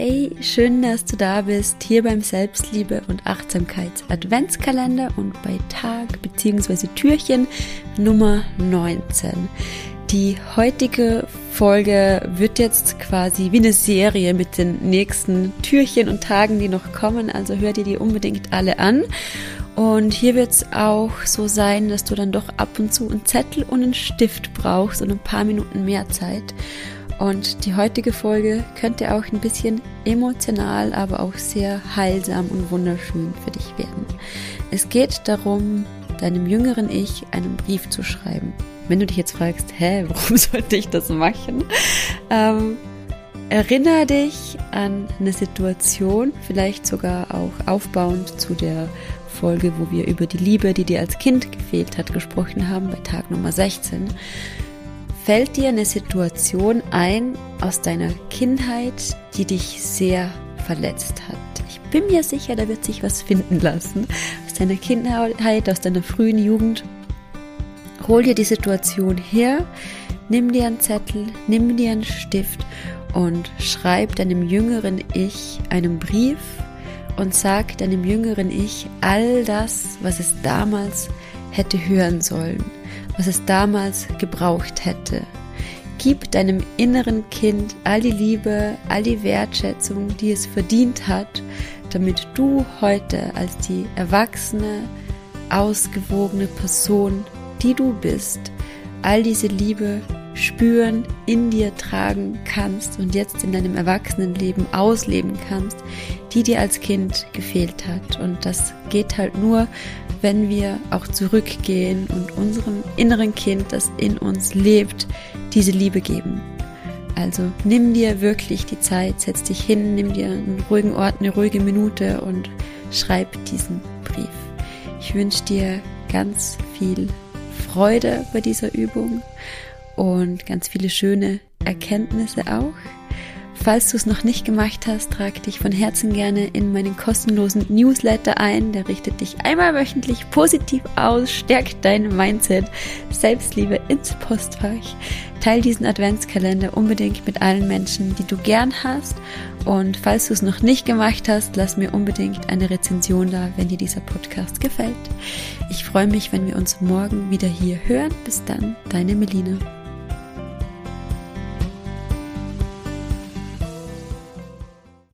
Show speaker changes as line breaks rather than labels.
Hey, schön, dass du da bist, hier beim Selbstliebe und Achtsamkeits Adventskalender und bei Tag bzw. Türchen Nummer 19. Die heutige Folge wird jetzt quasi wie eine Serie mit den nächsten Türchen und Tagen, die noch kommen, also hör dir die unbedingt alle an. Und hier wird es auch so sein, dass du dann doch ab und zu einen Zettel und einen Stift brauchst und ein paar Minuten mehr Zeit. Und die heutige Folge könnte auch ein bisschen emotional, aber auch sehr heilsam und wunderschön für dich werden. Es geht darum, deinem jüngeren Ich einen Brief zu schreiben. Wenn du dich jetzt fragst, hä, warum sollte ich das machen? Ähm, erinnere dich an eine Situation, vielleicht sogar auch aufbauend zu der Folge, wo wir über die Liebe, die dir als Kind gefehlt hat, gesprochen haben, bei Tag Nummer 16 Fällt dir eine Situation ein aus deiner Kindheit, die dich sehr verletzt hat? Ich bin mir sicher, da wird sich was finden lassen. Aus deiner Kindheit, aus deiner frühen Jugend. Hol dir die Situation her, nimm dir einen Zettel, nimm dir einen Stift und schreib deinem jüngeren Ich einen Brief und sag deinem jüngeren Ich all das, was es damals hätte hören sollen was es damals gebraucht hätte. Gib deinem inneren Kind all die Liebe, all die Wertschätzung, die es verdient hat, damit du heute als die erwachsene, ausgewogene Person, die du bist, all diese Liebe spüren, in dir tragen kannst und jetzt in deinem Erwachsenenleben ausleben kannst, die dir als Kind gefehlt hat. Und das geht halt nur, wenn wir auch zurückgehen und unserem inneren Kind, das in uns lebt, diese Liebe geben. Also nimm dir wirklich die Zeit, setz dich hin, nimm dir einen ruhigen Ort, eine ruhige Minute und schreib diesen Brief. Ich wünsche dir ganz viel Freude bei dieser Übung und ganz viele schöne Erkenntnisse auch. Falls du es noch nicht gemacht hast, trag dich von Herzen gerne in meinen kostenlosen Newsletter ein. Der richtet dich einmal wöchentlich positiv aus, stärkt dein Mindset, Selbstliebe ins Postfach. Teil diesen Adventskalender unbedingt mit allen Menschen, die du gern hast. Und falls du es noch nicht gemacht hast, lass mir unbedingt eine Rezension da, wenn dir dieser Podcast gefällt. Ich freue mich, wenn wir uns morgen wieder hier hören. Bis dann, deine Melina.